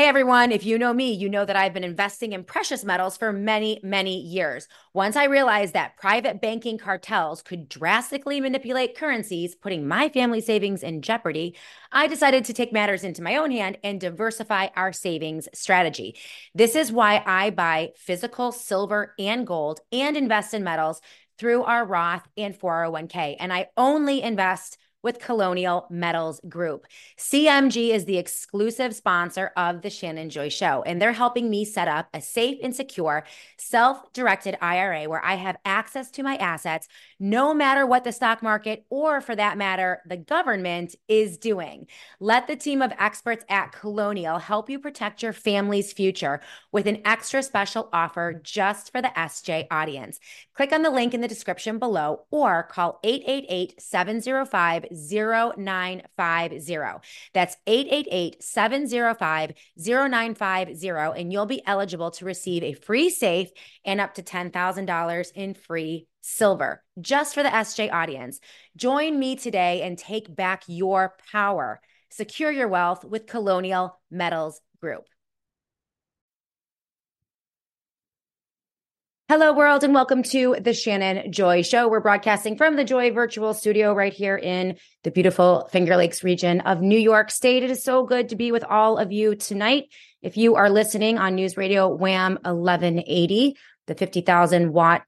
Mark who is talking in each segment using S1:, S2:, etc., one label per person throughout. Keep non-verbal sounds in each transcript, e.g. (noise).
S1: Hey everyone, if you know me, you know that I've been investing in precious metals for many, many years. Once I realized that private banking cartels could drastically manipulate currencies, putting my family savings in jeopardy, I decided to take matters into my own hand and diversify our savings strategy. This is why I buy physical silver and gold and invest in metals through our Roth and 401k. And I only invest with Colonial Metals Group. CMG is the exclusive sponsor of the Shannon Joy Show, and they're helping me set up a safe and secure self directed IRA where I have access to my assets no matter what the stock market or, for that matter, the government is doing. Let the team of experts at Colonial help you protect your family's future with an extra special offer just for the SJ audience. Click on the link in the description below or call 888 705 0950. That's 888 705 0950, and you'll be eligible to receive a free safe and up to $10,000 in free silver just for the SJ audience. Join me today and take back your power. Secure your wealth with Colonial Metals Group. Hello, world, and welcome to the Shannon Joy Show. We're broadcasting from the Joy Virtual Studio right here in the beautiful Finger Lakes region of New York State. It is so good to be with all of you tonight. If you are listening on News Radio Wham 1180, the 50,000 watt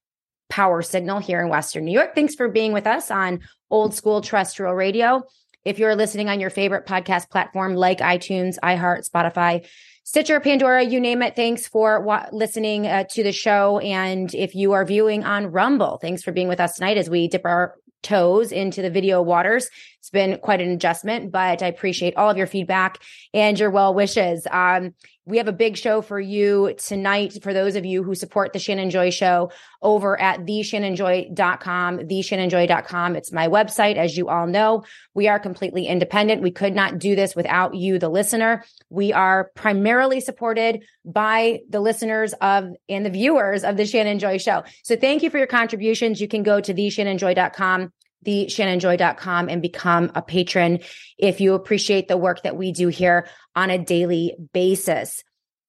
S1: power signal here in Western New York, thanks for being with us on old school terrestrial radio. If you're listening on your favorite podcast platform like iTunes, iHeart, Spotify, Stitcher, Pandora, you name it. Thanks for wa- listening uh, to the show. And if you are viewing on Rumble, thanks for being with us tonight as we dip our toes into the video waters. It's been quite an adjustment, but I appreciate all of your feedback and your well wishes. Um, we have a big show for you tonight for those of you who support the Shannon Joy show over at theshannonjoy.com, theshannonjoy.com. It's my website. As you all know, we are completely independent. We could not do this without you, the listener. We are primarily supported by the listeners of and the viewers of the Shannon Joy show. So thank you for your contributions. You can go to theshannonjoy.com theshannonjoy.com and become a patron if you appreciate the work that we do here on a daily basis.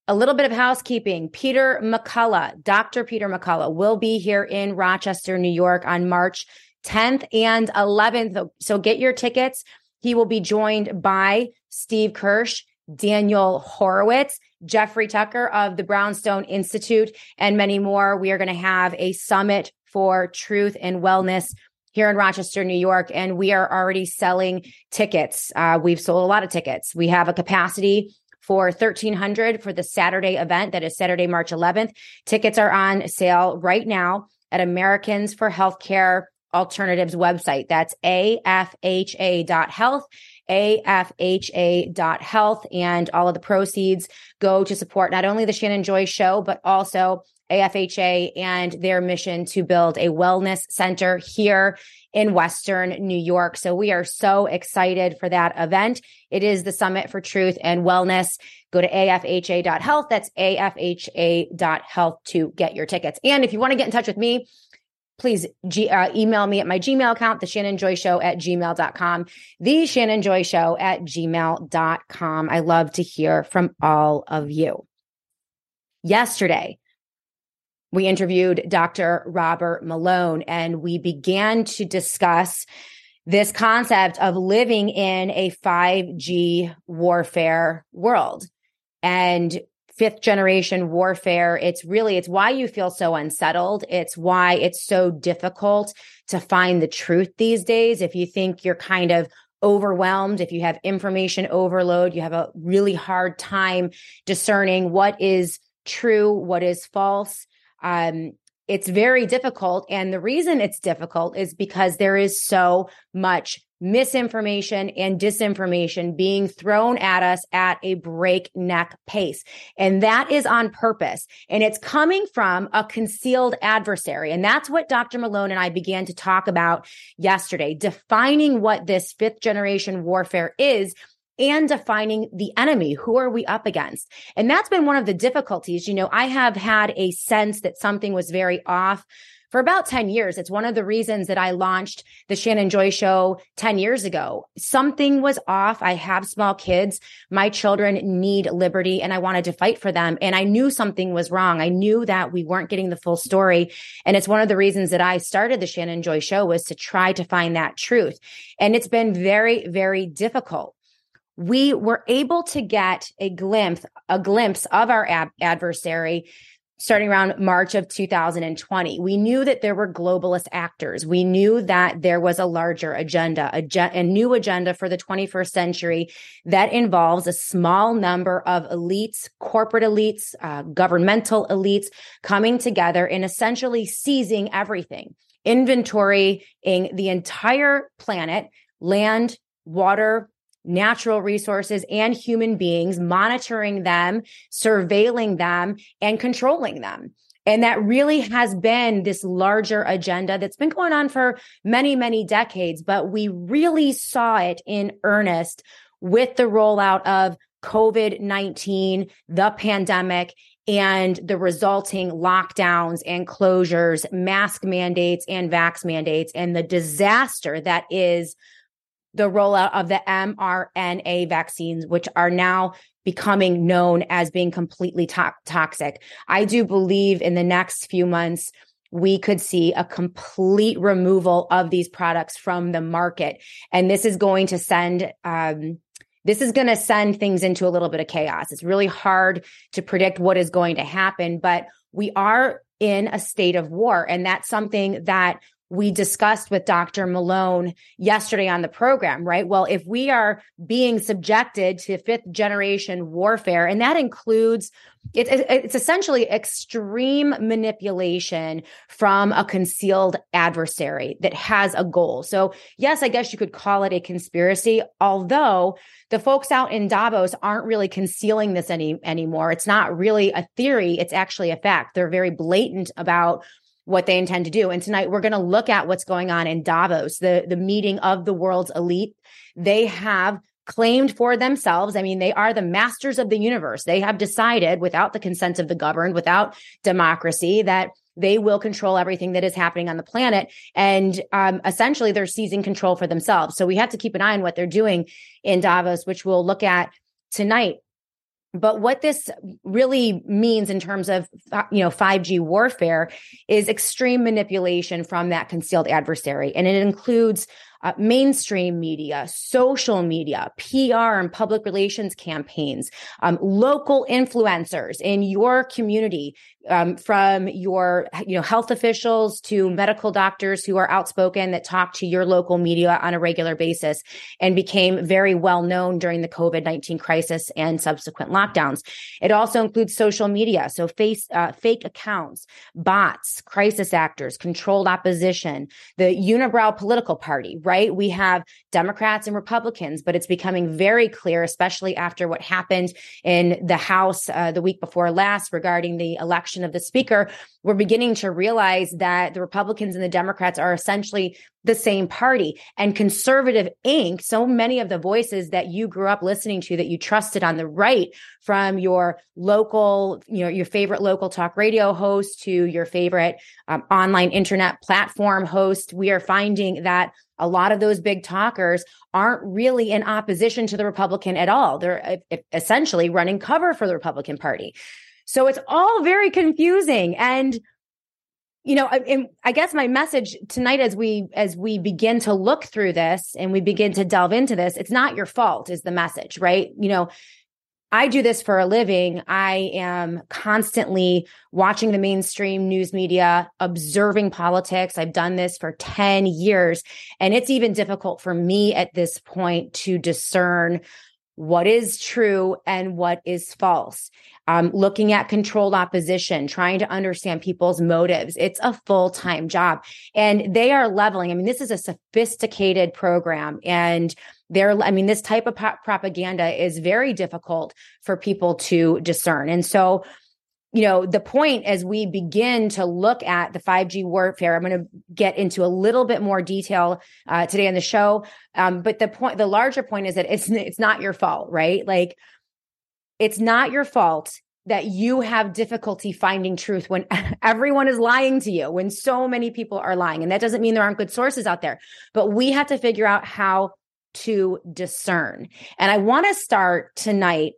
S1: A little bit of housekeeping. Peter McCullough, Dr. Peter McCullough will be here in Rochester, New York on March 10th and 11th. So get your tickets. He will be joined by Steve Kirsch, Daniel Horowitz, Jeffrey Tucker of the Brownstone Institute, and many more. We are going to have a summit for truth and wellness here in Rochester, New York, and we are already selling tickets. Uh, we've sold a lot of tickets. We have a capacity for 1300 for the Saturday event that is Saturday, March 11th. Tickets are on sale right now at Americans for Healthcare Alternatives website. That's afha.health afha.health and all of the proceeds go to support not only the Shannon Joy show but also AFHA and their mission to build a wellness center here in Western New York. So we are so excited for that event. It is the Summit for Truth and Wellness. Go to afha.health. That's afha.health to get your tickets. And if you want to get in touch with me, please G, uh, email me at my Gmail account, the Shannon Joy Show at gmail.com, the Shannon Joy Show at gmail.com. I love to hear from all of you. Yesterday, we interviewed Dr. Robert Malone and we began to discuss this concept of living in a 5G warfare world and fifth generation warfare. It's really, it's why you feel so unsettled. It's why it's so difficult to find the truth these days. If you think you're kind of overwhelmed, if you have information overload, you have a really hard time discerning what is true, what is false um, it's very difficult. And the reason it's difficult is because there is so much misinformation and disinformation being thrown at us at a breakneck pace. And that is on purpose. And it's coming from a concealed adversary. And that's what Dr. Malone and I began to talk about yesterday, defining what this fifth generation warfare is and defining the enemy. Who are we up against? And that's been one of the difficulties. You know, I have had a sense that something was very off for about 10 years. It's one of the reasons that I launched the Shannon Joy show 10 years ago. Something was off. I have small kids. My children need liberty and I wanted to fight for them. And I knew something was wrong. I knew that we weren't getting the full story. And it's one of the reasons that I started the Shannon Joy show was to try to find that truth. And it's been very, very difficult we were able to get a glimpse a glimpse of our ab- adversary starting around March of 2020. We knew that there were globalist actors. We knew that there was a larger agenda, a, ge- a, new agenda for the 21st century that involves a small number of elites, corporate elites, uh, governmental elites coming together and essentially seizing everything, inventorying the entire planet, land, water, natural resources and human beings, monitoring them, surveilling them, and controlling them. And that really has been this larger agenda that's been going on for many, many decades, but we really saw it in earnest with the rollout of COVID 19, the pandemic, and the resulting lockdowns and closures, mask mandates and vax mandates, and the disaster that is the rollout of the mRNA vaccines, which are now becoming known as being completely to- toxic. I do believe in the next few months, we could see a complete removal of these products from the market. And this is going to send, um, this is going to send things into a little bit of chaos. It's really hard to predict what is going to happen, but we are in a state of war. And that's something that we discussed with Dr. Malone yesterday on the program, right? Well, if we are being subjected to fifth generation warfare, and that includes it's it's essentially extreme manipulation from a concealed adversary that has a goal. So, yes, I guess you could call it a conspiracy, although the folks out in Davos aren't really concealing this any anymore. It's not really a theory, it's actually a fact. They're very blatant about what they intend to do. And tonight we're going to look at what's going on in Davos, the, the meeting of the world's elite. They have claimed for themselves. I mean, they are the masters of the universe. They have decided without the consent of the governed, without democracy, that they will control everything that is happening on the planet. And um, essentially, they're seizing control for themselves. So we have to keep an eye on what they're doing in Davos, which we'll look at tonight. But what this really means in terms of you know 5G warfare is extreme manipulation from that concealed adversary. And it includes uh, mainstream media, social media, PR and public relations campaigns, um, local influencers in your community, um, from your you know health officials to medical doctors who are outspoken that talk to your local media on a regular basis and became very well known during the covid-19 crisis and subsequent lockdowns it also includes social media so face uh, fake accounts bots crisis actors controlled opposition the unibrow political party right? We have Democrats and Republicans, but it's becoming very clear, especially after what happened in the House uh, the week before last regarding the election of the speaker. We're beginning to realize that the Republicans and the Democrats are essentially the same party and conservative Inc. So many of the voices that you grew up listening to that you trusted on the right from your local, you know, your favorite local talk radio host to your favorite um, online internet platform host, we are finding that a lot of those big talkers aren't really in opposition to the Republican at all. They're essentially running cover for the Republican Party. So it's all very confusing. And you know, I, I guess my message tonight, as we as we begin to look through this and we begin to delve into this, it's not your fault, is the message, right? You know, I do this for a living. I am constantly watching the mainstream news media, observing politics. I've done this for 10 years. And it's even difficult for me at this point to discern what is true and what is false um, looking at controlled opposition, trying to understand people's motives. It's a full time job and they are leveling. I mean, this is a sophisticated program and they're, I mean, this type of propaganda is very difficult for people to discern. And so, you know, the point as we begin to look at the 5G warfare, I'm going to get into a little bit more detail uh, today on the show. Um, but the point, the larger point is that it's it's not your fault, right? Like it's not your fault that you have difficulty finding truth when (laughs) everyone is lying to you, when so many people are lying. And that doesn't mean there aren't good sources out there, but we have to figure out how to discern. And I want to start tonight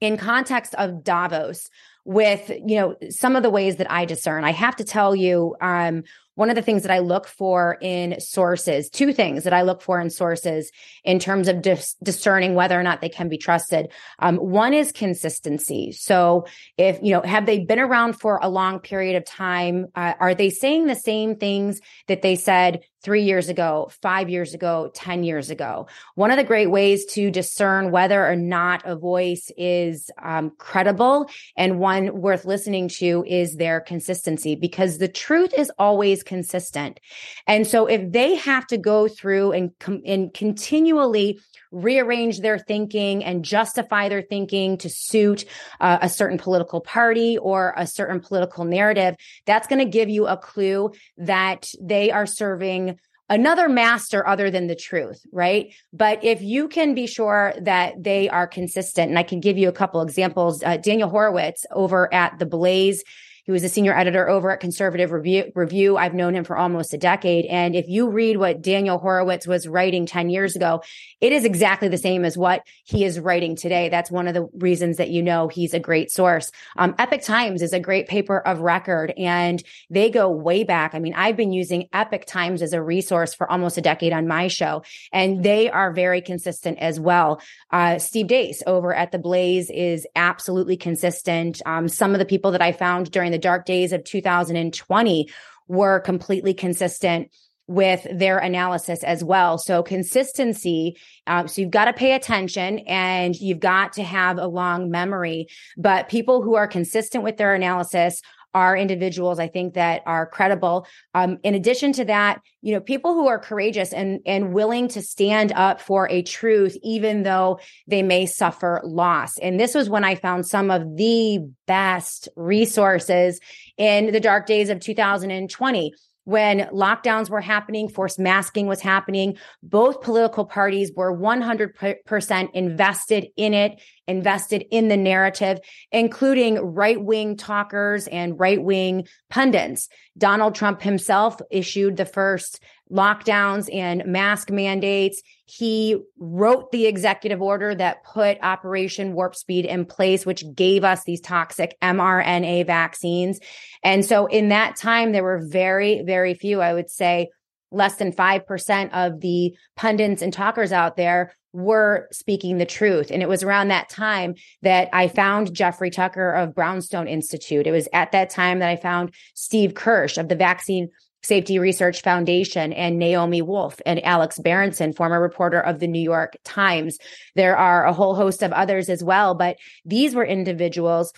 S1: in context of Davos with, you know, some of the ways that I discern. I have to tell you, um, one of the things that I look for in sources, two things that I look for in sources in terms of dis- discerning whether or not they can be trusted. Um, one is consistency. So if, you know, have they been around for a long period of time? Uh, are they saying the same things that they said three years ago, five years ago, 10 years ago. One of the great ways to discern whether or not a voice is um, credible and one worth listening to is their consistency because the truth is always consistent. And so if they have to go through and, com- and continually rearrange their thinking and justify their thinking to suit uh, a certain political party or a certain political narrative, that's going to give you a clue that they are serving another master other than the truth, right? But if you can be sure that they are consistent, and I can give you a couple examples, uh, Daniel Horowitz over at the Blaze he was a senior editor over at Conservative Review. I've known him for almost a decade. And if you read what Daniel Horowitz was writing 10 years ago, it is exactly the same as what he is writing today. That's one of the reasons that you know he's a great source. Um, Epoch Times is a great paper of record and they go way back. I mean, I've been using Epoch Times as a resource for almost a decade on my show, and they are very consistent as well. Uh, Steve Deace over at The Blaze is absolutely consistent. Um, some of the people that I found during the the dark days of 2020 were completely consistent with their analysis as well. So consistency. Um, so you've got to pay attention and you've got to have a long memory. But people who are consistent with their analysis are individuals I think that are credible. Um, in addition to that, you know, people who are courageous and and willing to stand up for a truth, even though they may suffer loss. And this was when I found some of the best resources in the dark days of 2020 when lockdowns were happening, forced masking was happening, both political parties were 100% invested in it, invested in the narrative, including right wing talkers and right wing pundits. Donald Trump himself issued the first lockdowns and mask mandates. He wrote the executive order that put Operation Warp Speed in place, which gave us these toxic mRNA vaccines. And so in that time, there were very, very few, I would say, less than 5% of the pundits and talkers out there were speaking the truth. And it was around that time that I found Jeffrey Tucker of Brownstone Institute. It was at that time that I found Steve Kirsch of the Vaccine Safety Research Foundation and Naomi Wolf and Alex Berenson, former reporter of the New York Times. There are a whole host of others as well, but these were individuals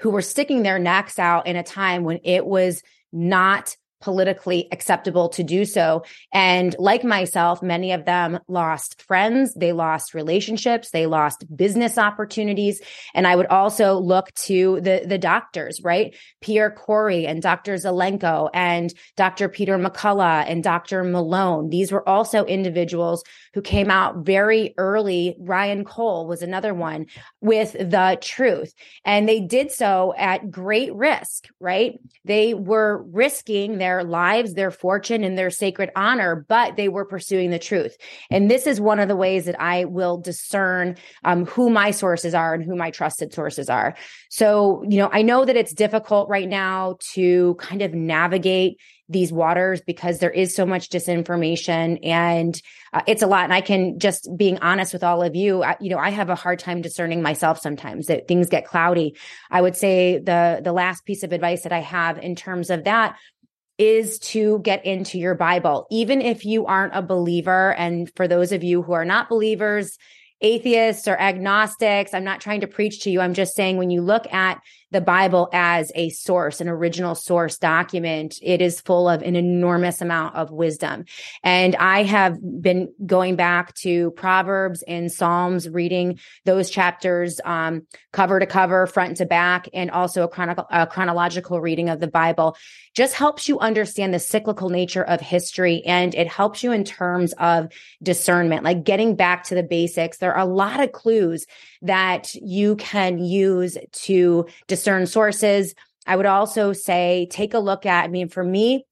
S1: who were sticking their necks out in a time when it was not politically acceptable to do so. And like myself, many of them lost friends, they lost relationships, they lost business opportunities. And I would also look to the, the doctors, right? Pierre Kory and Dr. Zelenko and Dr. Peter McCullough and Dr. Malone. These were also individuals who came out very early. Ryan Cole was another one with the truth. And they did so at great risk, right? They were risking their their lives, their fortune, and their sacred honor, but they were pursuing the truth. And this is one of the ways that I will discern um, who my sources are and who my trusted sources are. So, you know, I know that it's difficult right now to kind of navigate these waters because there is so much disinformation and uh, it's a lot and i can just being honest with all of you I, you know i have a hard time discerning myself sometimes that things get cloudy i would say the the last piece of advice that i have in terms of that is to get into your Bible, even if you aren't a believer. And for those of you who are not believers, atheists or agnostics, I'm not trying to preach to you. I'm just saying when you look at the Bible as a source, an original source document, it is full of an enormous amount of wisdom. And I have been going back to Proverbs and Psalms, reading those chapters um, cover to cover, front to back, and also a, a chronological reading of the Bible just helps you understand the cyclical nature of history and it helps you in terms of discernment, like getting back to the basics. There are a lot of clues that you can use to discern sources. I would also say take a look at, I mean, for me,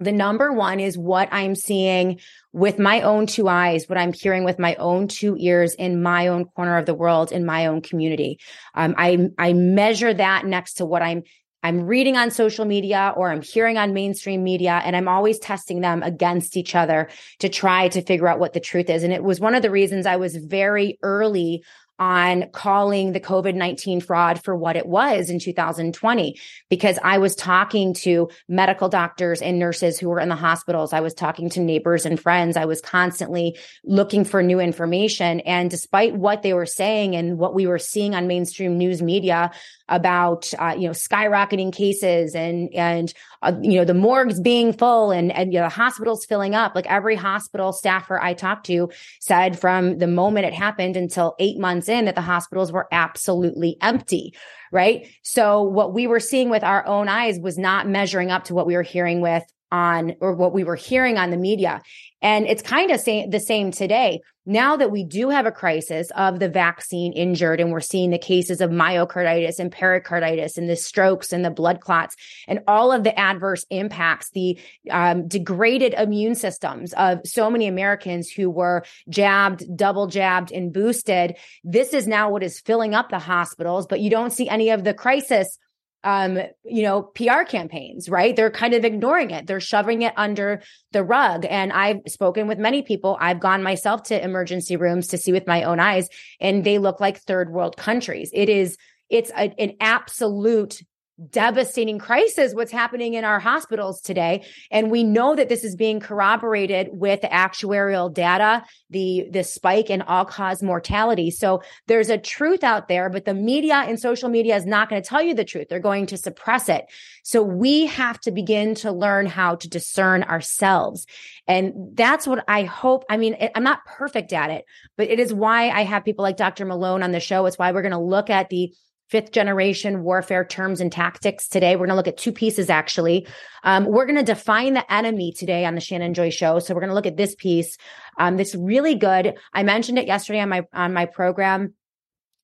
S1: the number one is what I'm seeing with my own two eyes, what I'm hearing with my own two ears in my own corner of the world, in my own community. Um, I, I measure that next to what I'm I'm reading on social media or I'm hearing on mainstream media and I'm always testing them against each other to try to figure out what the truth is. And it was one of the reasons I was very early on calling the COVID 19 fraud for what it was in 2020, because I was talking to medical doctors and nurses who were in the hospitals. I was talking to neighbors and friends. I was constantly looking for new information. And despite what they were saying and what we were seeing on mainstream news media about, uh, you know, skyrocketing cases and, and, uh, you know, the morgues being full and, and, you know, the hospitals filling up, like every hospital staffer I talked to said from the moment it happened until eight months in that the hospitals were absolutely empty, right? So what we were seeing with our own eyes was not measuring up to what we were hearing with on or what we were hearing on the media. And it's kind of the same today. Now that we do have a crisis of the vaccine injured and we're seeing the cases of myocarditis and pericarditis and the strokes and the blood clots and all of the adverse impacts, the um, degraded immune systems of so many Americans who were jabbed, double jabbed and boosted. This is now what is filling up the hospitals, but you don't see any of the crisis um, you know, PR campaigns, right? They're kind of ignoring it. They're shoving it under the rug. And I've spoken with many people. I've gone myself to emergency rooms to see with my own eyes, and they look like third world countries. It is, it's a, an absolute devastating crisis what's happening in our hospitals today. And we know that this is being corroborated with actuarial data the the spike in all cause mortality. So there's a truth out there but the media and social media is not going to tell you the truth. They're going to suppress it. So we have to begin to learn how to discern ourselves. And that's what i hope i mean i'm not perfect at it but it is why i have people like dr malone on the show. It's why we're going to look at the fifth generation warfare terms and tactics today. We're going to look at two pieces actually. Um, we're going to define the enemy today on the Shannon Joy show. So we're going to look at this piece. Um, that's really good. I mentioned it yesterday on my, on my program.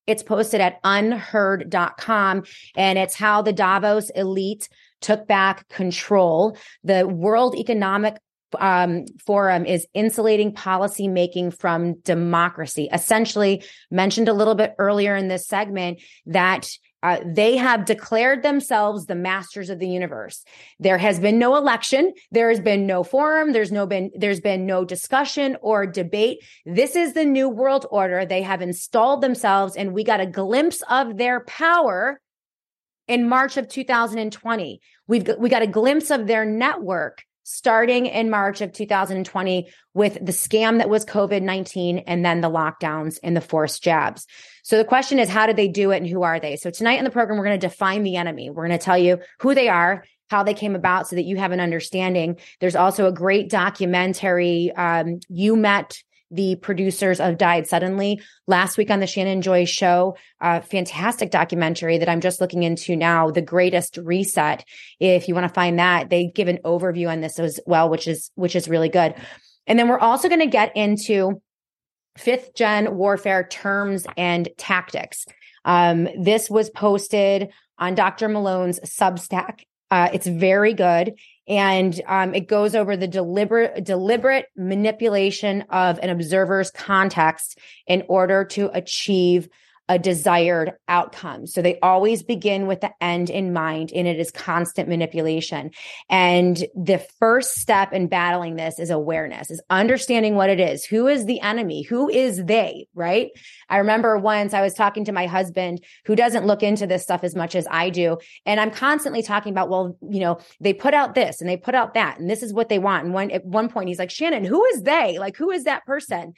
S1: It's posted at unherd.com and it's how the Davos elite took back control. The World Economic um, forum is insulating policy making from democracy. Essentially, mentioned a little bit earlier in this segment that uh, they have declared themselves the masters of the universe. There has been no election. There has been no forum. There's no been, there's been no discussion or debate. This is the new world order. They have installed themselves and we got a glimpse of their power in March of 2020. We've we got a glimpse of their network starting in March of 2020 with the scam that was COVID 19 and then the lockdowns and the forced jabs. So the question is, how did they do it and who are they? So tonight in the program, we're going to define the enemy. We're going to tell you who they are, how they came about so that you have an understanding. There's also a great documentary. Um, you met the producers of Died Suddenly last week on the Shannon Joy show. A fantastic documentary that I'm just looking into now, The Greatest Reset. If you want to find that, they give an overview on this as well, which is, which is really good. And then we're also going to get into fifth gen warfare terms and tactics. Um, this was posted on Dr. Malone's Substack. Uh, it's very good and um, it goes over the deliberate deliberate manipulation of an observer's context in order to achieve a desired outcome. So they always begin with the end in mind and it is constant manipulation. And the first step in battling this is awareness, is understanding what it is. Who is the enemy? Who is they? Right. I remember once I was talking to my husband who doesn't look into this stuff as much as I do. And I'm constantly talking about, well, you know, they put out this and they put out that, and this is what they want. And one, at one point he's like, Shannon, who is they? Like, who is that person?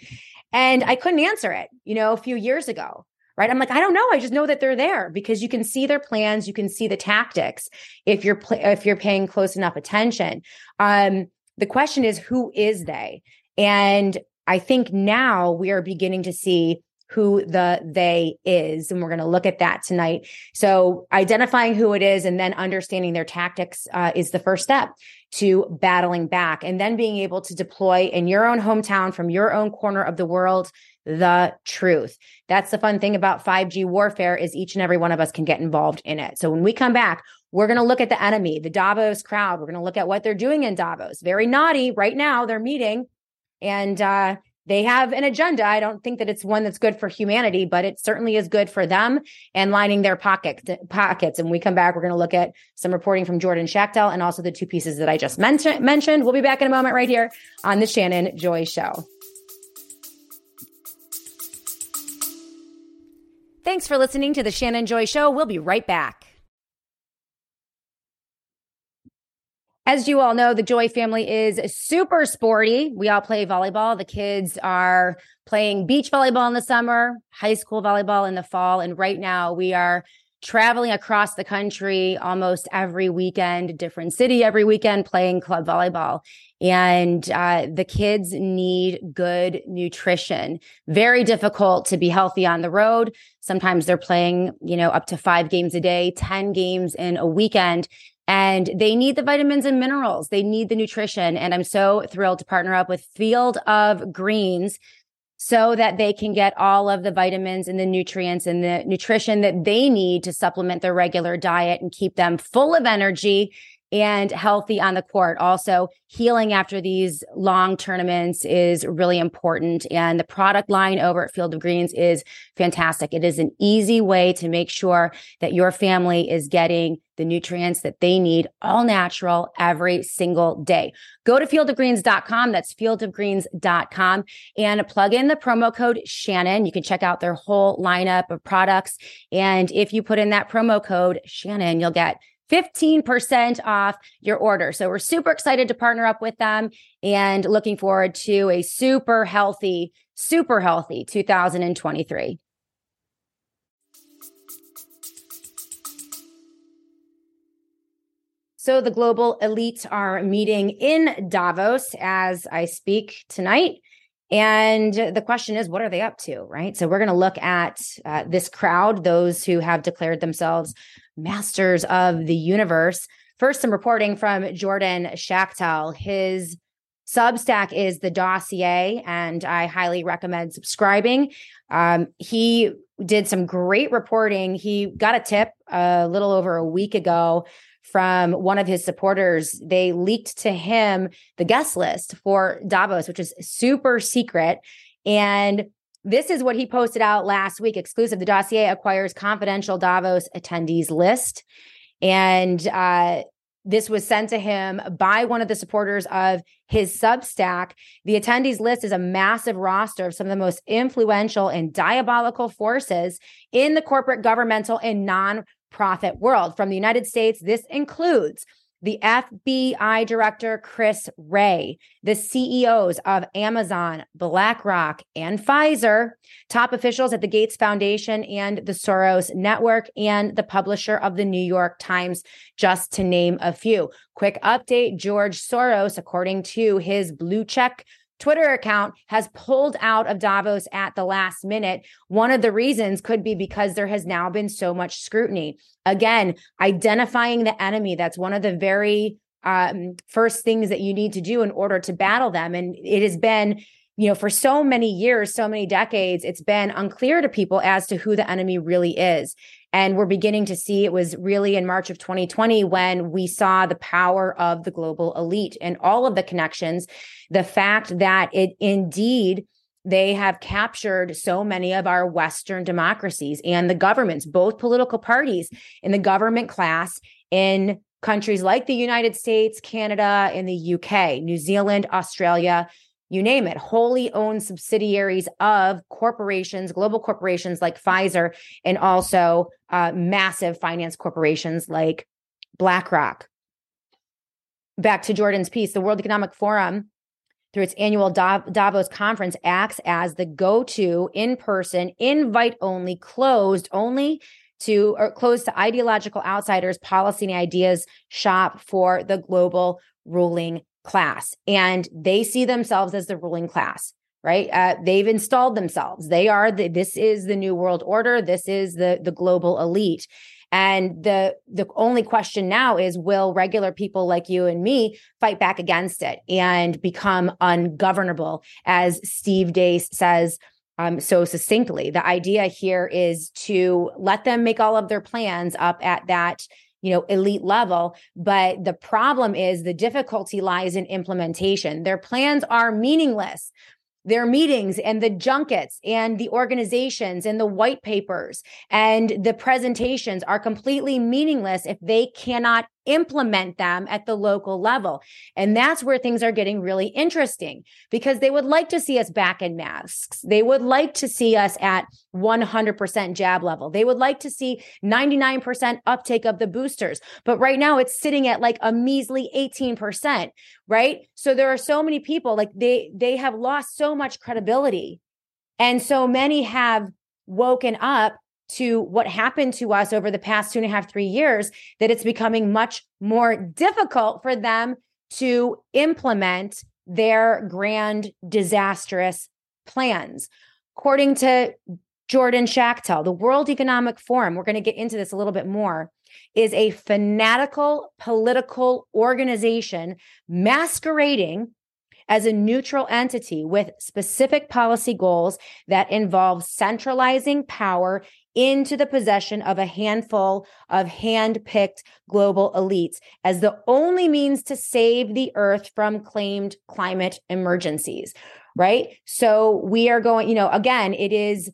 S1: And I couldn't answer it, you know, a few years ago right? I'm like, I don't know. I just know that they're there because you can see their plans, you can see the tactics if you're pl- if you're paying close enough attention. Um, the question is, who is they? And I think now we are beginning to see who the they is. And we're going to look at that tonight. So identifying who it is and then understanding their tactics uh, is the first step to battling back and then being able to deploy in your own hometown from your own corner of the world the truth. That's the fun thing about 5G warfare is each and every one of us can get involved in it. So when we come back, we're going to look at the enemy, the Davos crowd. We're going to look at what they're doing in Davos. Very naughty right now. They're meeting and uh, they have an agenda. I don't think that it's one that's good for humanity, but it certainly is good for them and lining their pocket, pockets. And we come back, we're going to look at some reporting from Jordan Schachtel and also the two pieces that I just mentioned. Mentioned. We'll be back in a moment right here on the Shannon Joy Show. Thanks for listening to the Shannon Joy Show. We'll be right back. As you all know, the Joy family is super sporty. We all play volleyball. The kids are playing beach volleyball in the summer, high school volleyball in the fall. And right now we are traveling across the country almost every weekend, different city every weekend, playing club volleyball. And uh, the kids need good nutrition. Very difficult to be healthy on the road. Sometimes they're playing, you know, up to five games a day, 10 games in a weekend and they need the vitamins and minerals. They need the nutrition. And I'm so thrilled to partner up with Field of Greens so that they can get all of the vitamins and the nutrients and the nutrition that they need to supplement their regular diet and keep them full of energy and healthy on the court. Also, healing after these long tournaments is really important. And the product line over at Field of Greens is fantastic. It is an easy way to make sure that your family is getting the nutrients that they need all natural every single day. Go to fieldofgreens.com. That's fieldofgreens.com and plug in the promo code Shannon. You can check out their whole lineup of products. And if you put in that promo code Shannon, you'll get 15% off your order. So we're super excited to partner up with them and looking forward to a super healthy, super healthy 2023. So the global elites are meeting in Davos as I speak tonight. And the question is, what are they up to? Right. So we're going to look at uh, this crowd, those who have declared themselves masters of the universe. First, some reporting from Jordan Schachtel. His Substack is the dossier, and I highly recommend subscribing. Um, he did some great reporting. He got a tip a little over a week ago from one of his supporters. They leaked to him the guest list for Davos, which is super secret. And this is what he posted out last week exclusive. The dossier acquires confidential Davos attendees list. And uh, this was sent to him by one of the supporters of his Substack. The attendees list is a massive roster of some of the most influential and diabolical forces in the corporate, governmental, and non-profit world. From the United States, this includes the FBI director, Chris Wray, the CEOs of Amazon, BlackRock, and Pfizer, top officials at the Gates Foundation and the Soros Network, and the publisher of the New York Times, just to name a few. Quick update George Soros, according to his blue check Twitter account has pulled out of Davos at the last minute. One of the reasons could be because there has now been so much scrutiny. Again, identifying the enemy, that's one of the very um, first things that you need to do in order to battle them. And it has been, you know, for so many years, so many decades, it's been unclear to people as to who the enemy really is. And we're beginning to see it was really in March of 2020 when we saw the power of the global elite and all of the connections the fact that it indeed they have captured so many of our Western democracies and the governments, both political parties in the government class in countries like the United States, Canada, and the UK, New Zealand, Australia, you name it, wholly owned subsidiaries of corporations, global corporations like Pfizer, and also uh, massive finance corporations like BlackRock. Back to Jordan's piece, the World Economic Forum through its annual Davos conference, acts as the go to in person, invite only, closed only to or closed to ideological outsiders, policy and ideas shop for the global ruling class. And they see themselves as the ruling class right uh, they've installed themselves they are the, this is the new world order this is the the global elite and the the only question now is will regular people like you and me fight back against it and become ungovernable as Steve Deace says um, so succinctly. The idea here is to let them make all of their plans up at that you know elite level but the problem is the difficulty lies in implementation. Their plans are meaningless. Their meetings and the junkets and the organizations and the white papers and the presentations are completely meaningless if they cannot implement them at the local level. And that's where things are getting really interesting because they would like to see us back in masks. They would like to see us at 100% jab level. They would like to see 99% uptake of the boosters. But right now it's sitting at like a measly 18%, right? So there are so many people like they they have lost so much credibility. And so many have woken up to what happened to us over the past two and a half, three years, that it's becoming much more difficult for them to implement their grand, disastrous plans. According to Jordan Schachtel, the World Economic Forum, we're going to get into this a little bit more, is a fanatical political organization masquerading as a neutral entity with specific policy goals that involve centralizing power into the possession of a handful of hand-picked global elites as the only means to save the earth from claimed climate emergencies right so we are going you know again it is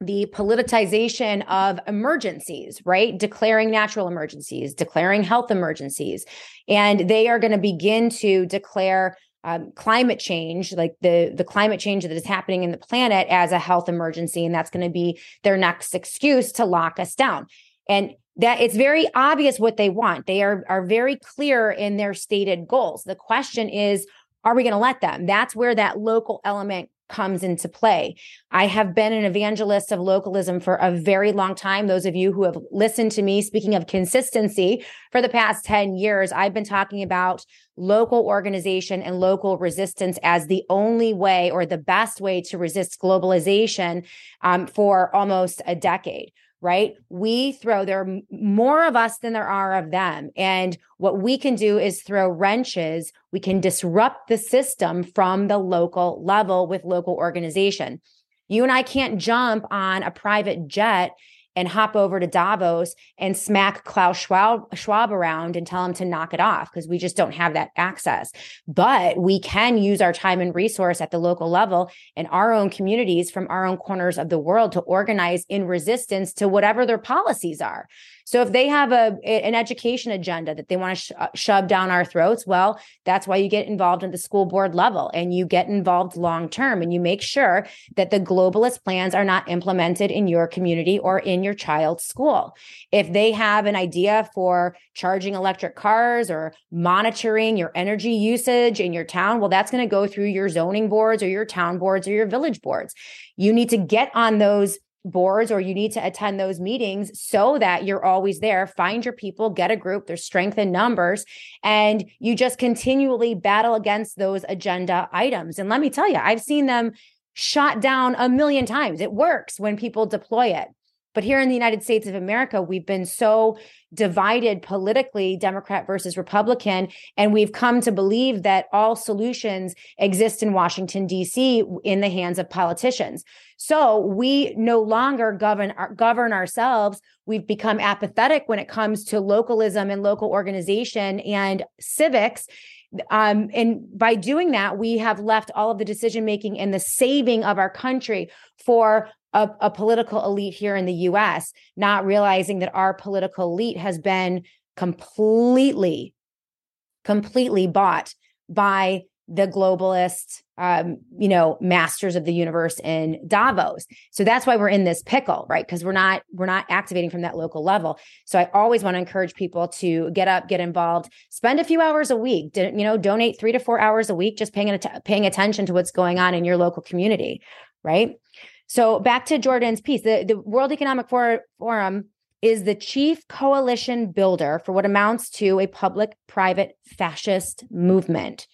S1: the politicization of emergencies, right? Declaring natural emergencies, declaring health emergencies. And they are going to begin to declare um, climate change, like the the climate change that is happening in the planet, as a health emergency, and that's going to be their next excuse to lock us down. And that it's very obvious what they want. They are are very clear in their stated goals. The question is, are we going to let them? That's where that local element comes into play. I have been an evangelist of localism for a very long time. Those of you who have listened to me speaking of consistency for the past 10 years, I've been talking about local organization and local resistance as the only way or the best way to resist globalization um, for almost a decade right? We throw, there are more of us than there are of them. And what we can do is throw wrenches. We can disrupt the system from the local level with local organization. You and I can't jump on a private jet and hop over to Davos and smack Klaus Schwab, Schwab around and tell him to knock it off because we just don't have that access. But we can use our time and resource at the local level in our own communities from our own corners of the world to organize in resistance to whatever their policies are. So if they have a an education agenda that they want to sh- uh, shove down our throats, well, that's why you get involved at the school board level and you get involved long term and you make sure that the globalist plans are not implemented in your community or in your child's school. If they have an idea for charging electric cars or monitoring your energy usage in your town, well, that's going to go through your zoning boards or your town boards or your village boards. You need to get on those boards or you need to attend those meetings so that you're always there. Find your people, get a group, there's strength in numbers, and you just continually battle against those agenda items. And let me tell you, I've seen them shot down a million times. It works when people deploy it. But here in the United States of America, we've been so divided politically, Democrat versus Republican, and we've come to believe that all solutions exist in Washington, D.C., in the hands of politicians. So we no longer govern, govern ourselves. We've become apathetic when it comes to localism and local organization and civics. Um, and by doing that, we have left all of the decision making and the saving of our country for a, a political elite here in the US, not realizing that our political elite has been completely, completely bought by the globalist um, you know, masters of the universe in Davos. So that's why we're in this pickle, right? Because we're not we're not activating from that local level. So I always want to encourage people to get up, get involved, spend a few hours a week. You know, donate three to four hours a week, just paying paying attention to what's going on in your local community, right? So back to Jordan's piece, the the World Economic Forum is the chief coalition builder for what amounts to a public private fascist movement.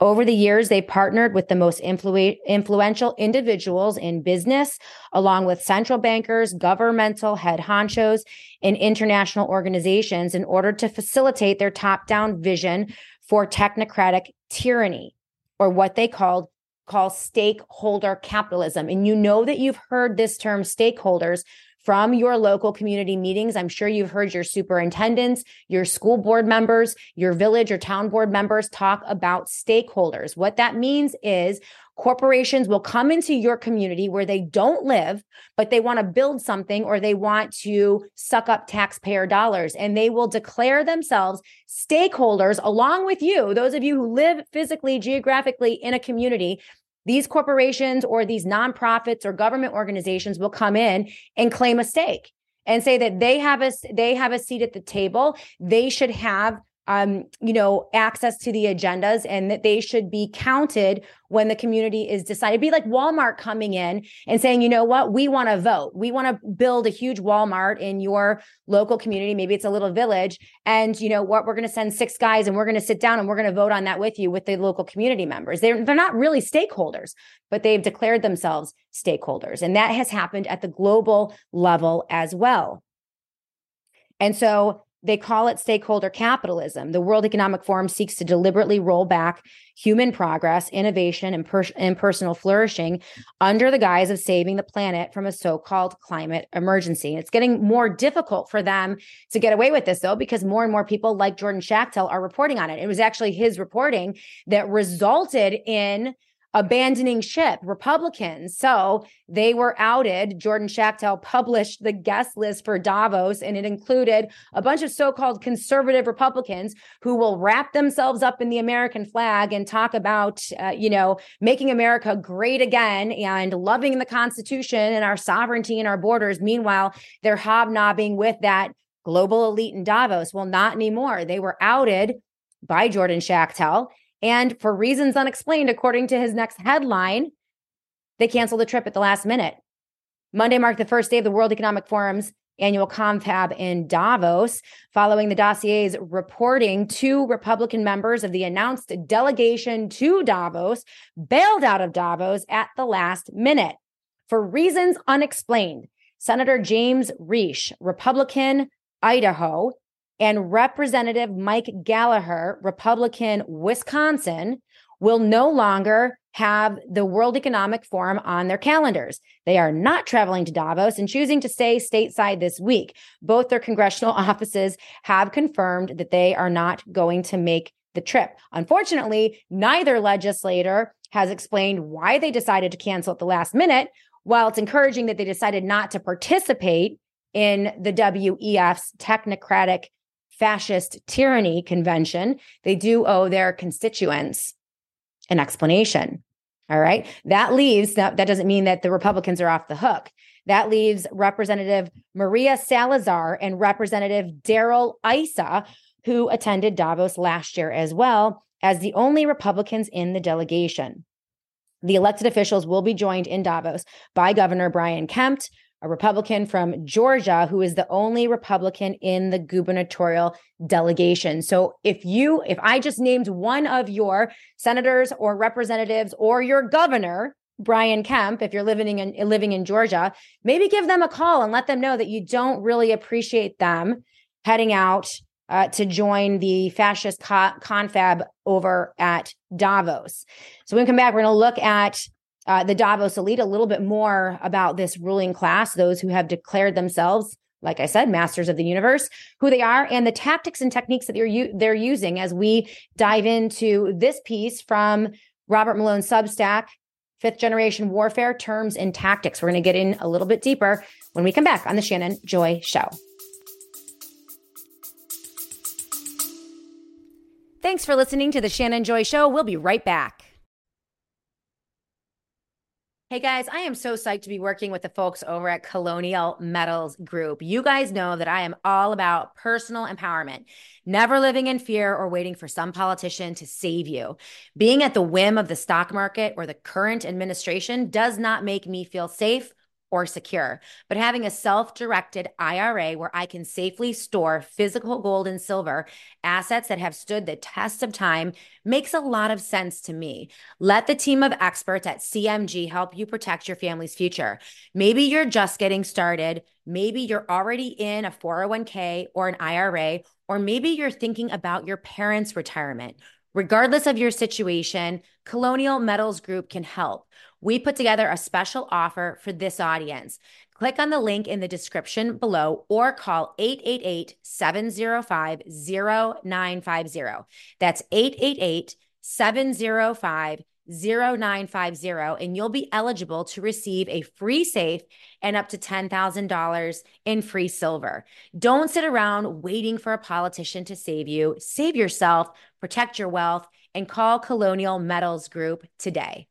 S1: Over the years, they partnered with the most influ- influential individuals in business, along with central bankers, governmental head honchos, and international organizations in order to facilitate their top down vision for technocratic tyranny, or what they called call stakeholder capitalism. And you know that you've heard this term stakeholders from your local community meetings. I'm sure you've heard your superintendents, your school board members, your village or town board members talk about stakeholders. What that means is corporations will come into your community where they don't live, but they want to build something or they want to suck up taxpayer dollars. And they will declare themselves stakeholders along with you, those of you who live physically, geographically in a community these corporations or these nonprofits or government organizations will come in and claim a stake and say that they have a they have a seat at the table. They should have um, you know, access to the agendas and that they should be counted when the community is decided. be like Walmart coming in and saying, you know what, we want to vote. We want to build a huge Walmart in your local community. Maybe it's a little village. And you know what, we're going to send six guys and we're going to sit down and we're going to vote on that with you with the local community members. They're, they're not really stakeholders, but they've declared themselves stakeholders. And that has happened at the global level as well. And so they call it stakeholder capitalism. The World Economic Forum seeks to deliberately roll back human progress, innovation, and, per- and personal flourishing under the guise of saving the planet from a so called climate emergency. It's getting more difficult for them to get away with this, though, because more and more people like Jordan Schachtel are reporting on it. It was actually his reporting that resulted in abandoning ship, Republicans. So they were outed. Jordan Schachtel published the guest list for Davos, and it included a bunch of so called conservative Republicans who will wrap themselves up in the American flag and talk about, uh, you know, making America great again and loving the Constitution and our sovereignty and our borders. Meanwhile, they're hobnobbing with that global elite in Davos. Well, not anymore. They were outed by Jordan Schachtel and for reasons unexplained, according to his next headline, they canceled the trip at the last minute. Monday marked the first day of the World Economic Forum's annual confab in Davos. Following the dossier's reporting, two Republican members of the announced delegation to Davos bailed out of Davos at the last minute for reasons unexplained. Senator James Risch, Republican, Idaho, and Representative Mike Gallagher, Republican, Wisconsin, will no longer have the World Economic Forum on their calendars. They are not traveling to Davos and choosing to stay stateside this week. Both their congressional (laughs) offices have confirmed that they are not going to make the trip. Unfortunately, neither legislator has explained why they decided to cancel at the last minute. While it's encouraging that they decided not to participate in the WEF's technocratic fascist tyranny convention, they do owe their constituents an explanation. All right. That leaves that, that doesn't mean that the Republicans are off the hook. That leaves Representative Maria Salazar and Representative Darrell Issa, who attended Davos last year as well, as the only Republicans in the delegation. The elected officials will be joined in Davos by Governor Brian Kemp, a Republican from Georgia who is the only Republican in the gubernatorial delegation. So if you, if I just named one of your senators or representatives or your governor, Brian Kemp, if you're living in living in Georgia, maybe give them a call and let them know that you don't really appreciate them heading out uh, to join the fascist co- confab over at Davos. So when we come back, we're going to look at uh, the Davos elite a little bit more about this ruling class, those who have declared themselves, like I said, masters of the universe, who they are, and the tactics and techniques that they're u- they're using as we dive into this piece from Robert Malone Substack, Fifth Generation Warfare Terms and Tactics. We're going to get in a little bit deeper when we come back on the Shannon Joy Show. Thanks for listening to the Shannon Joy Show. We'll be right back. Hey guys, I am so psyched to be working with the folks over at Colonial Metals Group. You guys know that I am all about personal empowerment, never living in fear or waiting for some politician to save you. Being at the whim of the stock market or the current administration does not make me feel safe or secure. But having a self directed IRA where I can safely store physical gold and silver, assets that have stood the test of time, makes a lot of sense to me. Let the team of experts at CMG help you protect your family's future. Maybe you're just getting started. Maybe you're already in a 401k or an IRA, or maybe you're thinking about your parents' retirement. Regardless of your situation, Colonial Metals Group can help we put together a special offer for this audience. Click on the link in the description below or call 888 705 0950. That's 888 705 0950, and you'll be eligible to receive a free safe and up to $10,000 in free silver. Don't sit around waiting for a politician to save you. Save yourself, protect your wealth, and call Colonial Metals Group today.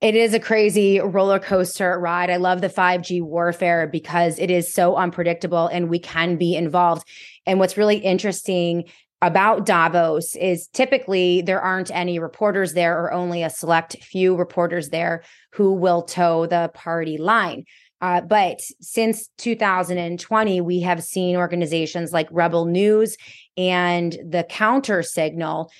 S1: It is a crazy roller coaster ride. I love the 5G warfare because it is so unpredictable and we can be involved. And what's really interesting about Davos is typically there aren't any reporters there or only a select few reporters there who will toe the party line. Uh, but since 2020, we have seen organizations like Rebel News and the Counter Signal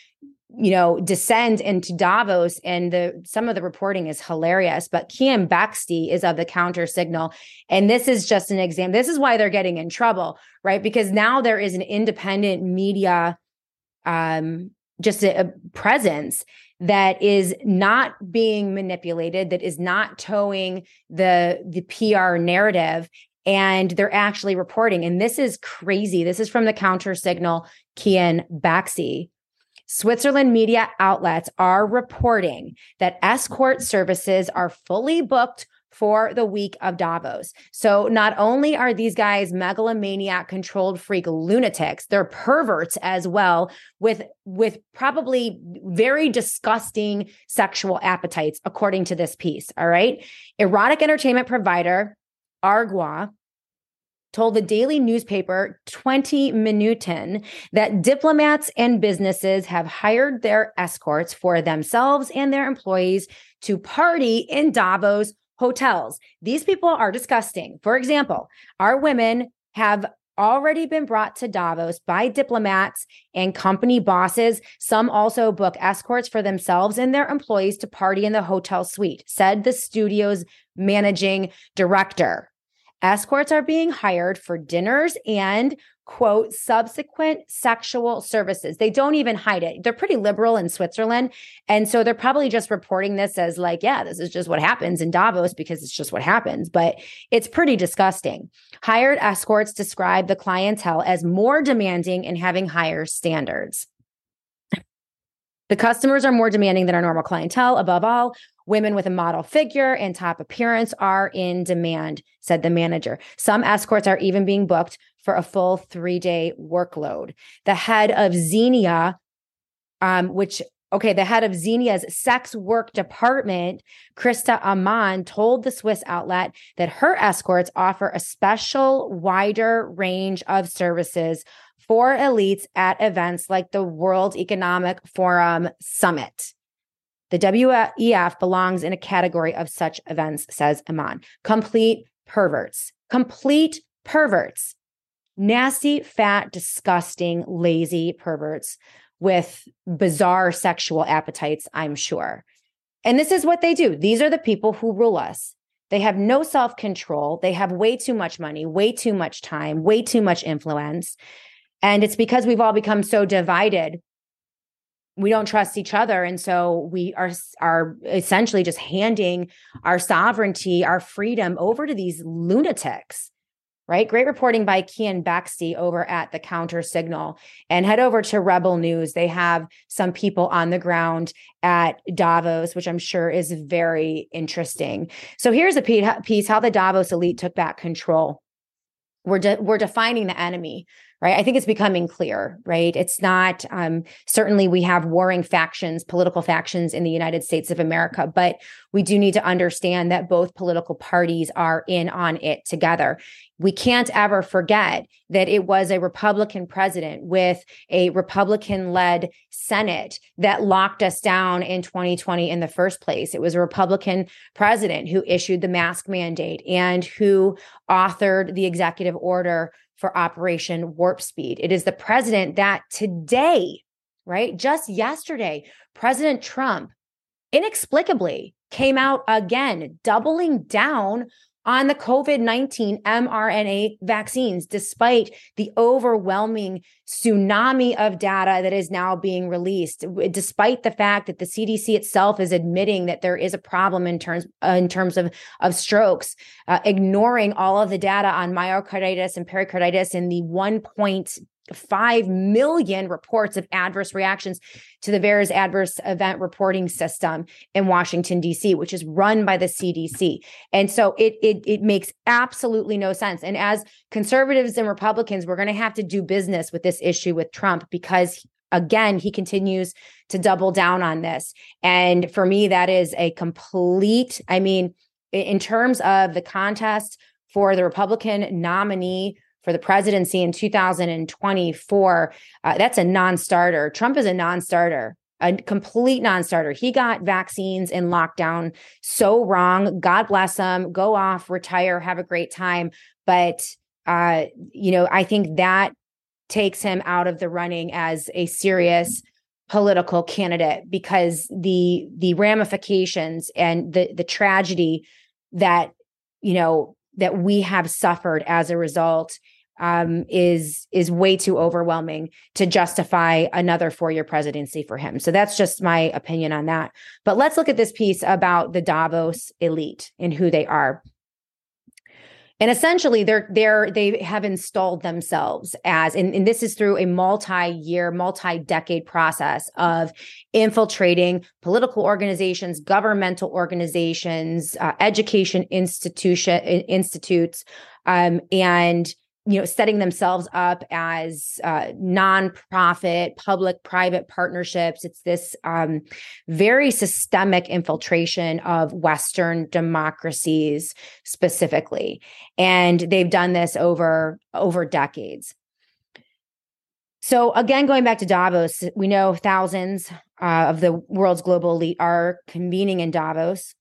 S1: you know, descend into Davos, and the some of the reporting is hilarious. But Keean Bexte is of the counter signal, and this is just an example. This is why they're getting in trouble, right? Because now there is an independent media, um, just a, a presence that is not being manipulated, that is not towing the the PR narrative, and they're actually reporting. And this is crazy. This is from the counter signal, Keean Bexte Switzerland media outlets are reporting that escort services are fully booked for the week of Davos. So not only are these guys megalomaniac controlled freak lunatics, they're perverts as well with with probably very disgusting sexual appetites according to this piece, all right? Erotic entertainment provider Argua told the daily newspaper 20 Minuten that diplomats and businesses have hired their escorts for themselves and their employees to party in Davos hotels. These people are disgusting. For example, our women have already been brought to Davos by diplomats and company bosses. Some also book escorts for themselves and their employees to party in the hotel suite, said the studio's managing director. Escorts are being hired for dinners and quote subsequent sexual services. They don't even hide it. They're pretty liberal in Switzerland. And so they're probably just reporting this as like, yeah, this is just what happens in Davos because it's just what happens, but it's pretty disgusting. Hired escorts describe the clientele as more demanding and having higher standards. The customers are more demanding than our normal clientele. Above all, women with a model figure and top appearance are in demand, said the manager. Some escorts are even being booked for a full three day workload. The head of Xenia, um, which Okay, the head of Xenia's sex work department, Krista Amann, told the Swiss outlet that her escorts offer a special, wider range of services for elites at events like the World Economic Forum Summit. The WEF belongs in a category of such events, says Amann. Complete perverts, complete perverts, nasty, fat, disgusting, lazy perverts with bizarre sexual appetites, I'm sure. And this is what they do. These are the people who rule us. They have no self control. They have way too much money, way too much time, way too much influence. And it's because we've all become so divided. We don't trust each other. And so we are, are essentially just handing our sovereignty, our freedom over to these lunatics right? Great reporting by Keean Bexte over at the Counter Signal. And head over to Rebel News. They have some people on the ground at Davos, which I'm sure is very interesting. So here's a piece how the Davos elite took back control. We're, de- we're defining the enemy right? I think it's becoming clear, right? It's not, um, certainly we have warring factions, political factions in the United States of America, but we do need to understand that both political parties are in on it together. We can't ever forget that it was a Republican president with a Republican led Senate that locked us down in 2020 in the first place. It was a Republican president who issued the mask mandate and who authored the executive order for Operation Warp Speed. It is the president that today, right, just yesterday, President Trump inexplicably came out again, doubling down on the COVID 19 mRNA vaccines, despite the overwhelming tsunami of data that is now being released, despite the fact that the CDC itself is admitting that there is a problem in terms, uh, in terms of, of strokes, uh, ignoring all of the data on myocarditis and pericarditis and the 1. 5 million reports of adverse reactions to the VAERS adverse event reporting system in Washington, D.C., which is run by the CDC. And so it, it, it makes absolutely no sense. And as conservatives and Republicans, we're going to have to do business with this issue with Trump because again, he continues to double down on this. And for me, that is a complete, I mean, in terms of the contest for the Republican nominee for the presidency in 2024, uh, that's a non starter. Trump is a non starter, a complete non starter. He got vaccines in lockdown so wrong. God bless him. Go off, retire, have a great time. But, uh, you know, I think that takes him out of the running as a serious political candidate because the the ramifications and the the tragedy that you know that we have suffered as a result um, is is way too overwhelming to justify another four year presidency for him. So that's just my opinion on that. But let's look at this piece about the Davos elite and who they are. And essentially, they're they're they have installed themselves as, and, and this is through a multi-year, multi-decade process of infiltrating political organizations, governmental organizations, uh, education institution institutes, um, and you know setting themselves up as uh, nonprofit public private partnerships. It's this um, very systemic infiltration of western democracies specifically. And they've done this over over decades. So again going back to davos we know thousands uh, of the world's global elite are convening in davos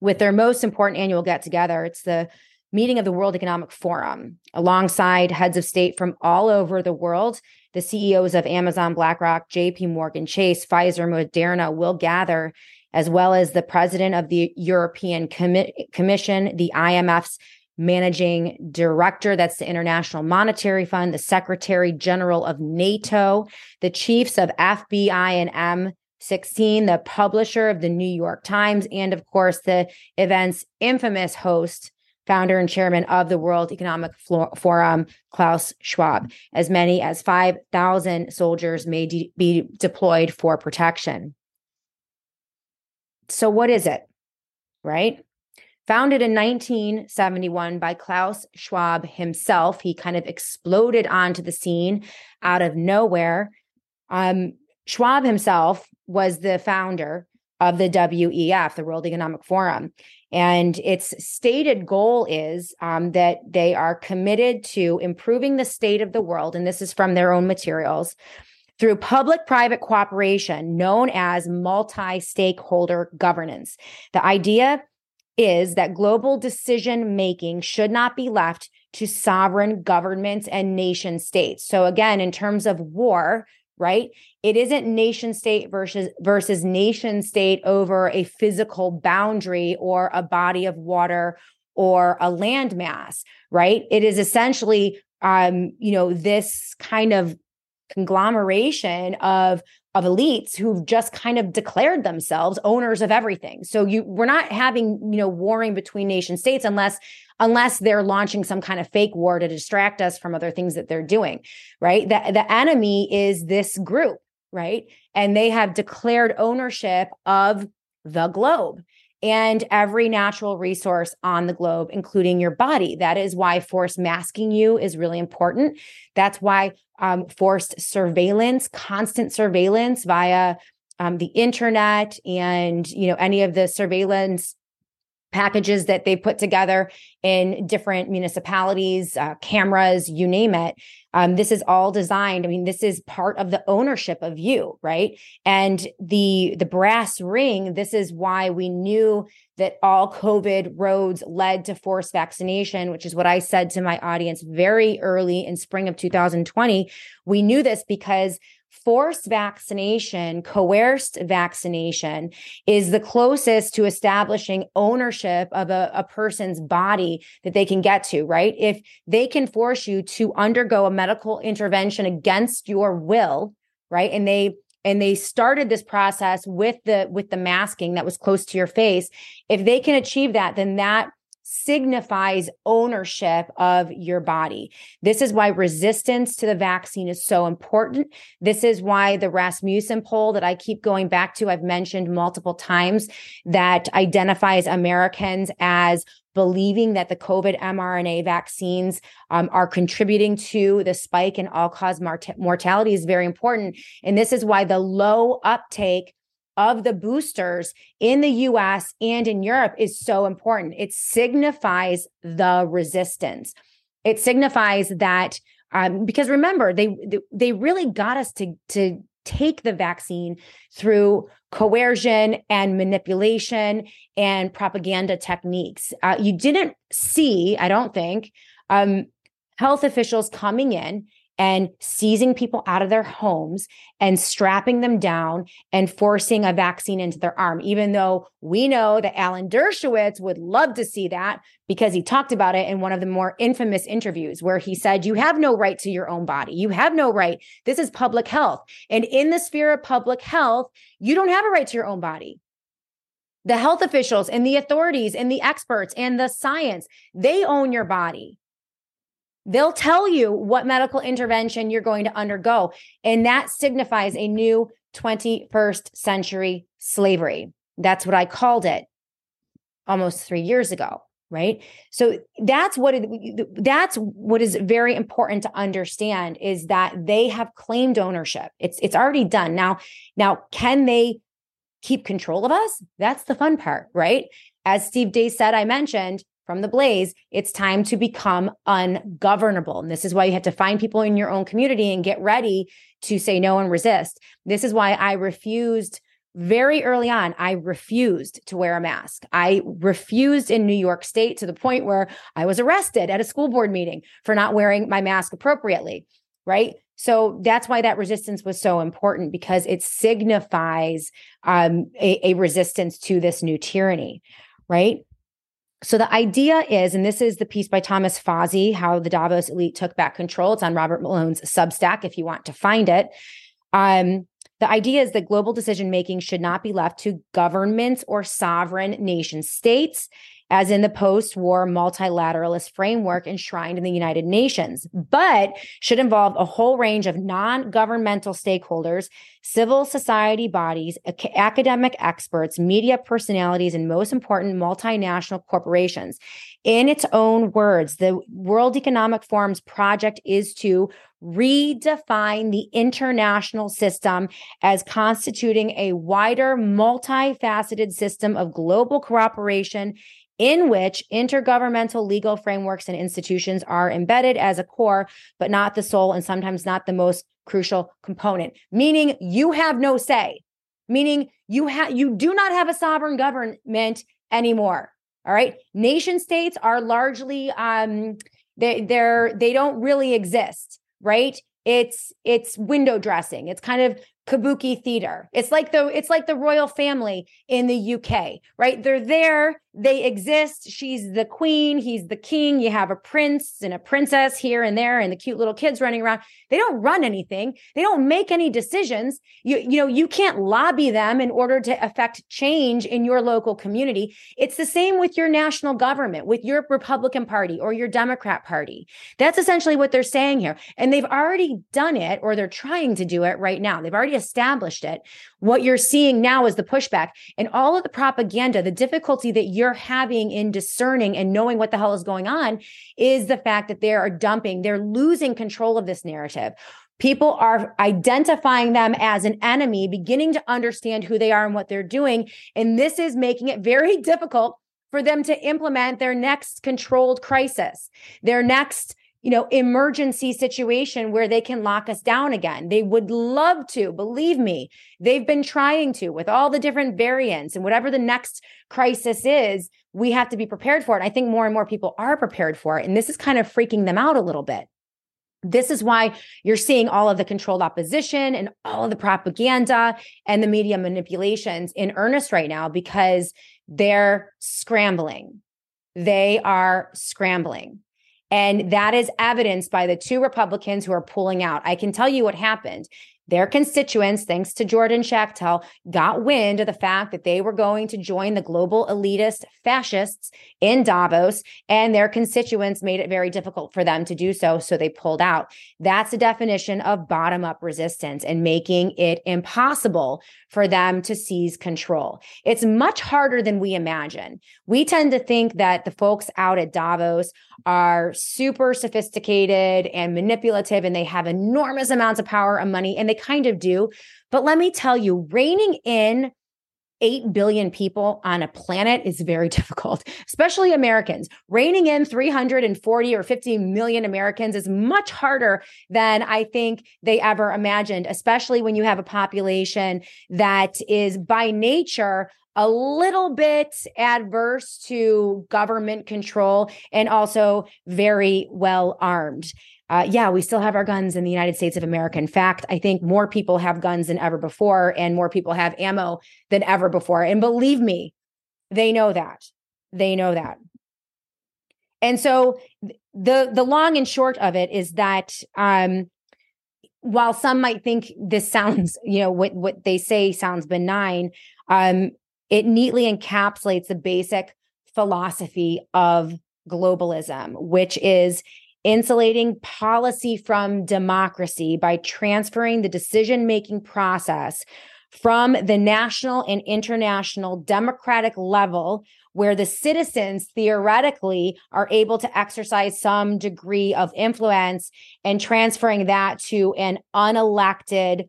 S1: with their most important annual get together it's the meeting of the World Economic Forum alongside heads of state from all over the world. The CEOs of Amazon, BlackRock, JP Morgan Chase, Pfizer, Moderna will gather, as well as the president of the European Com- Commission, the IMF's managing director, that's the International Monetary Fund, the Secretary General of NATO, the chiefs of FBI and MI6, the publisher of the New York Times, and of course, the event's infamous host, founder and chairman of the World Economic Forum, Klaus Schwab. As many as 5,000 soldiers may de- be deployed for protection. So, what is it? Right? Founded in 1971 by Klaus Schwab himself, he kind of exploded onto the scene out of nowhere. Um, Schwab himself was the founder of the WEF, the World Economic Forum. And its stated goal is um, that they are committed to improving the state of the world. And this is from their own materials through public private cooperation known as multi stakeholder governance. The idea is that global decision making should not be left to sovereign governments and nation states. So, again, in terms of war, right? It isn't nation state versus versus nation state over a physical boundary or a body of water or a land mass, right? It is essentially um, you know, this kind of conglomeration of of elites who've just kind of declared themselves owners of everything. So you we're not having, you know, warring between nation states unless unless they're launching some kind of fake war to distract us from other things that they're doing, right? The, the enemy is this group, right? And they have declared ownership of the globe. and every natural resource on the globe, including your body. That is why force masking you is really important. That's why um, forced surveillance, constant surveillance via um, the internet and you know any of the surveillance packages that they put together in different municipalities, uh, cameras, you name it. Um, this is all designed. I mean, this is part of the ownership of you, right? And the the brass ring. This is why we knew that all COVID roads led to forced vaccination, which is what I said to my audience very early in spring of 2020. We knew this because forced vaccination, coerced vaccination is the closest to establishing ownership of a, a, person's body that they can get to, right? If they can force you to undergo a medical intervention against your will, right? And they and they started this process with the with the masking that was close to your face if they can achieve that then that signifies ownership of your body. This is why resistance to the vaccine is so important. This is why the Rasmussen poll that I keep going back to, I've mentioned multiple times, that identifies Americans as believing that the COVID mRNA vaccines um, are contributing to the spike in all cause mort- mortality is very important. And this is why the low uptake of the boosters in the US and in Europe is so important. It signifies the resistance. It signifies that um, because remember they they really got us to to take the vaccine through coercion and manipulation and propaganda techniques. Uh, you didn't see, I don't think, um, health officials coming in and seizing people out of their homes and strapping them down and forcing a vaccine into their arm, even though we know that Alan Dershowitz would love to see that because he talked about it in one of the more infamous interviews where he said, You have no right to your own body. You have no right. This is public health. And in the sphere of public health, you don't have a right to your own body the health officials and the authorities and the experts and the science, they own your body. They'll tell you what medical intervention you're going to undergo. And that signifies a new 21st century slavery. That's what I called it almost three years ago. Right. So that's what it, that's what is very important to understand is that they have claimed ownership. It's it's already done. Now, now can they keep control of us? That's the fun part, right? As Steve Deace said, I mentioned, from the blaze, it's time to become ungovernable. And this is why you have to find people in your own community and get ready to say no and resist. This is why I refused very early on. I refused to wear a mask. I refused in New York State to the point where I was arrested at a school board meeting for not wearing my mask appropriately. Right. So that's why that resistance was so important because it signifies um, a, a resistance to this new tyranny. Right. So the idea is, and this is the piece by Thomas Fazi, how the Davos elite took back control. It's on Robert Malone's Substack if you want to find it. Um, the idea is that global decision making should not be left to governments or sovereign nation states as in the post war multilateralist framework enshrined in the United Nations, but should involve a whole range of non governmental stakeholders, civil society bodies, academic experts, media personalities, and most important, multinational corporations. In its own words, the World Economic Forum's project is to redefine the international system as constituting a wider, multifaceted system of global cooperation in which intergovernmental legal frameworks and institutions are embedded as a core, but not the sole and sometimes not the most crucial component, meaning you have no say, meaning you have you do not have a sovereign government anymore. All right. Nation states are largely um they they're they don't really exist, right? It's it's window dressing. It's kind of kabuki theater. It's like the it's like the royal family in the UK, right? They're there they exist. She's the queen, he's the king. You have a prince and a princess here and there, and the cute little kids running around. They don't run anything, they don't make any decisions. You, you know, you can't lobby them in order to affect change in your local community. It's the same with your national government, with your Republican Party or your Democrat Party. That's essentially what they're saying here. And they've already done it, or they're trying to do it right now. They've already established it. What you're seeing now is the pushback and all of the propaganda, the difficulty that you're having in discerning and knowing what the hell is going on is the fact that they are dumping, they're losing control of this narrative. People are identifying them as an enemy, beginning to understand who they are and what they're doing. And this is making it very (laughs) difficult for them to implement their next controlled crisis, their next you know, emergency situation where they can lock us down again. They would love to, believe me. They've been trying to with all the different variants and whatever the next crisis is, we have to be prepared for it. I think more and more people are prepared for it. And this is kind of freaking them out a little bit. This is why you're seeing all of the controlled opposition and all of the propaganda and the media manipulations in earnest right now because they're scrambling. They are scrambling. And that is evidenced by the two Republicans who are pulling out. I can tell you what happened. Their constituents, thanks to Jordan Schachtel, got wind of the fact that they were going to join the global elitist fascists in Davos, and their constituents made it very difficult for them to do so. So they pulled out. That's the definition of bottom up resistance and making it impossible for them to seize control. It's much harder than we imagine. We tend to think that the folks out at Davos are super sophisticated and manipulative and they have enormous amounts of power and money and they kind of do. But let me tell you, reining in 8 billion people on a planet is very (laughs) difficult, especially Americans. Reining in 340 or 50 million Americans is much harder than I think they ever imagined, especially when you have a population that is by nature a little bit adverse to government control and also very well armed. Uh, yeah, we still have our guns in the United States of America. In fact, I think more people have guns than ever before, and more people have ammo than ever before. And believe me, they know that. They know that. And so the the long and short of it is that um, while some might think this sounds, (laughs) you know, what what they say sounds benign, um, it neatly encapsulates the basic philosophy of globalism, which is insulating policy from democracy by transferring the decision making process from the national and international democratic level where the citizens theoretically are able to exercise some degree of influence and transferring that to an unelected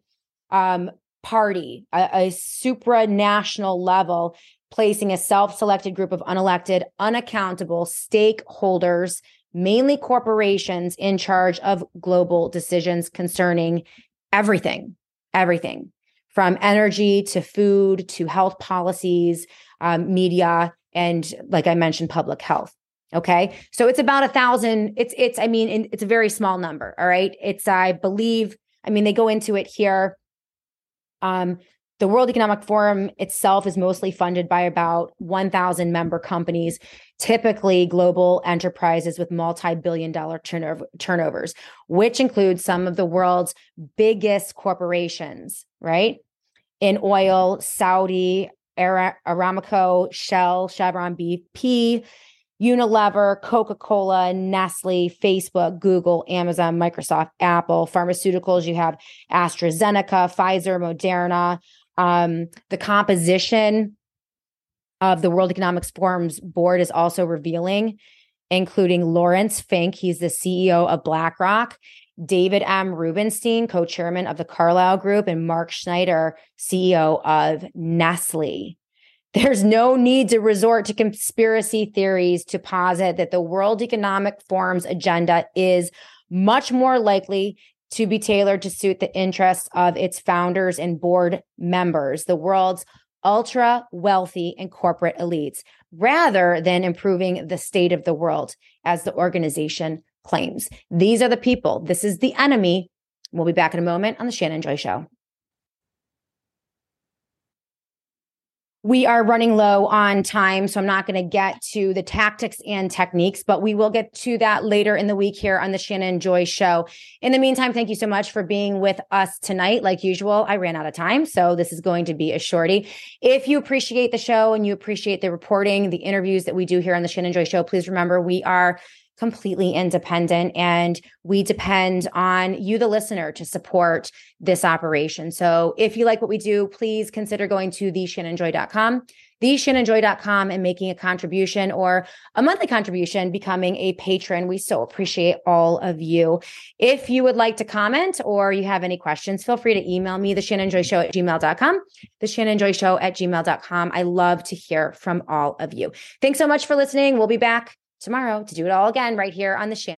S1: um, party, a, a supranational level, placing a self selected group of unelected, unaccountable stakeholders, mainly corporations, in charge of global decisions concerning everything, everything from energy to food to health policies, um, media, and like I mentioned, public health. Okay. So it's about a thousand. It's, it's, I mean, it's a very small number. All right. It's, I believe, I mean, they go into it here. Um, the World Economic Forum itself is mostly funded by about 1,000 member companies, typically global enterprises with multi billion dollar turnover, turnovers, which includes some of the world's biggest corporations, right? In oil, Saudi, Aramco, Shell, Chevron, BP, Unilever, Coca Cola, Nestle, Facebook, Google, Amazon, Microsoft, Apple, pharmaceuticals. You have AstraZeneca, Pfizer, Moderna. Um, the composition of the World Economic Forum's board is also revealing, including Laurence Fink. He's the CEO of BlackRock. David M. Rubenstein, co chairman of the Carlyle Group, and Mark Schneider, CEO of Nestle. There's no need to resort to conspiracy theories to posit that the World Economic Forum's agenda is much more likely to be tailored to suit the interests of its founders and board members, the world's ultra wealthy and corporate elites, rather than improving the state of the world, as the organization claims. These are the people. This is the enemy. We'll be back in a moment on The Shannon Joy Show. We are running low on time, so I'm not going to get to the tactics and techniques, but we will get to that later in the week here on the Shannon Joy Show. In the meantime, thank you so much for being with us tonight. Like usual, I ran out of time, so this is going to be a shorty. If you appreciate the show and you appreciate the reporting, the interviews that we do here on the Shannon Joy Show, please remember we are completely independent and we depend on you the listener to support this operation. So if you like what we do please consider going to theshannonjoy.com theshannonjoy.com and making a contribution or a monthly contribution becoming a patron. We so appreciate all of you. If you would like to comment or you have any questions feel free to email me the shannon joy show at gmail.com the shannon joy show at gmail.com i love to hear from all of you. Thanks so much for listening. We'll be back tomorrow to do it all again right here on the Shannon.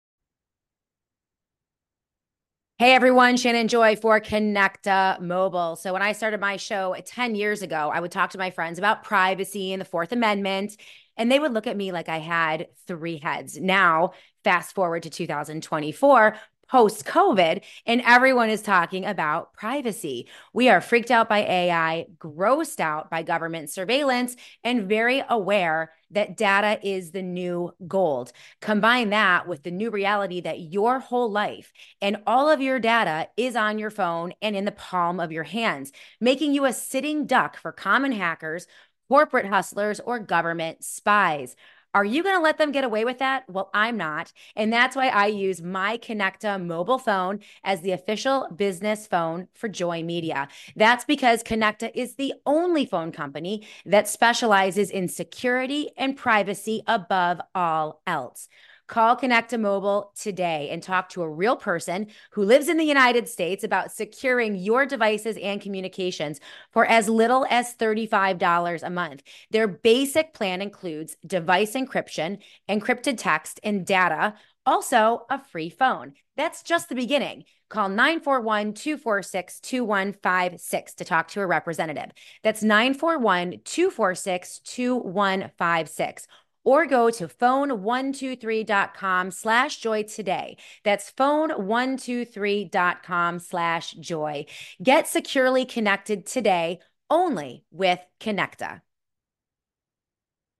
S1: Hey everyone, Shannon Joy for Connecta Mobile. So when I started my show 10 years ago, I would talk to my friends about privacy and the Fourth Amendment, and they would look at me like I had three heads. Now, fast forward to 2024, post COVID, and everyone is talking about privacy. We are freaked out by AI, grossed out by government surveillance, and very aware that data is the new gold. Combine that with the new reality that your whole life and all of your data is on your phone and in the palm of your hands, making you a sitting duck for common hackers, corporate hustlers, or government spies. Are you going to let them get away with that? Well, I'm not. And that's why I use my Connecta mobile phone as the official business phone for Joy Media. That's because Connecta is the only phone company that specializes in security and privacy above all else. Call Connecta Mobile today and talk to a real person who lives in the United States about securing your devices and communications for as little as $35 a month. Their basic plan includes device encryption, encrypted text, and data, also a free phone. That's just the beginning. Call 941 246 2156 to talk to a representative. That's 941 246 2156 or go to phone123.com slash joy today. That's phone123.com slash joy. Get securely connected today only with Connecta.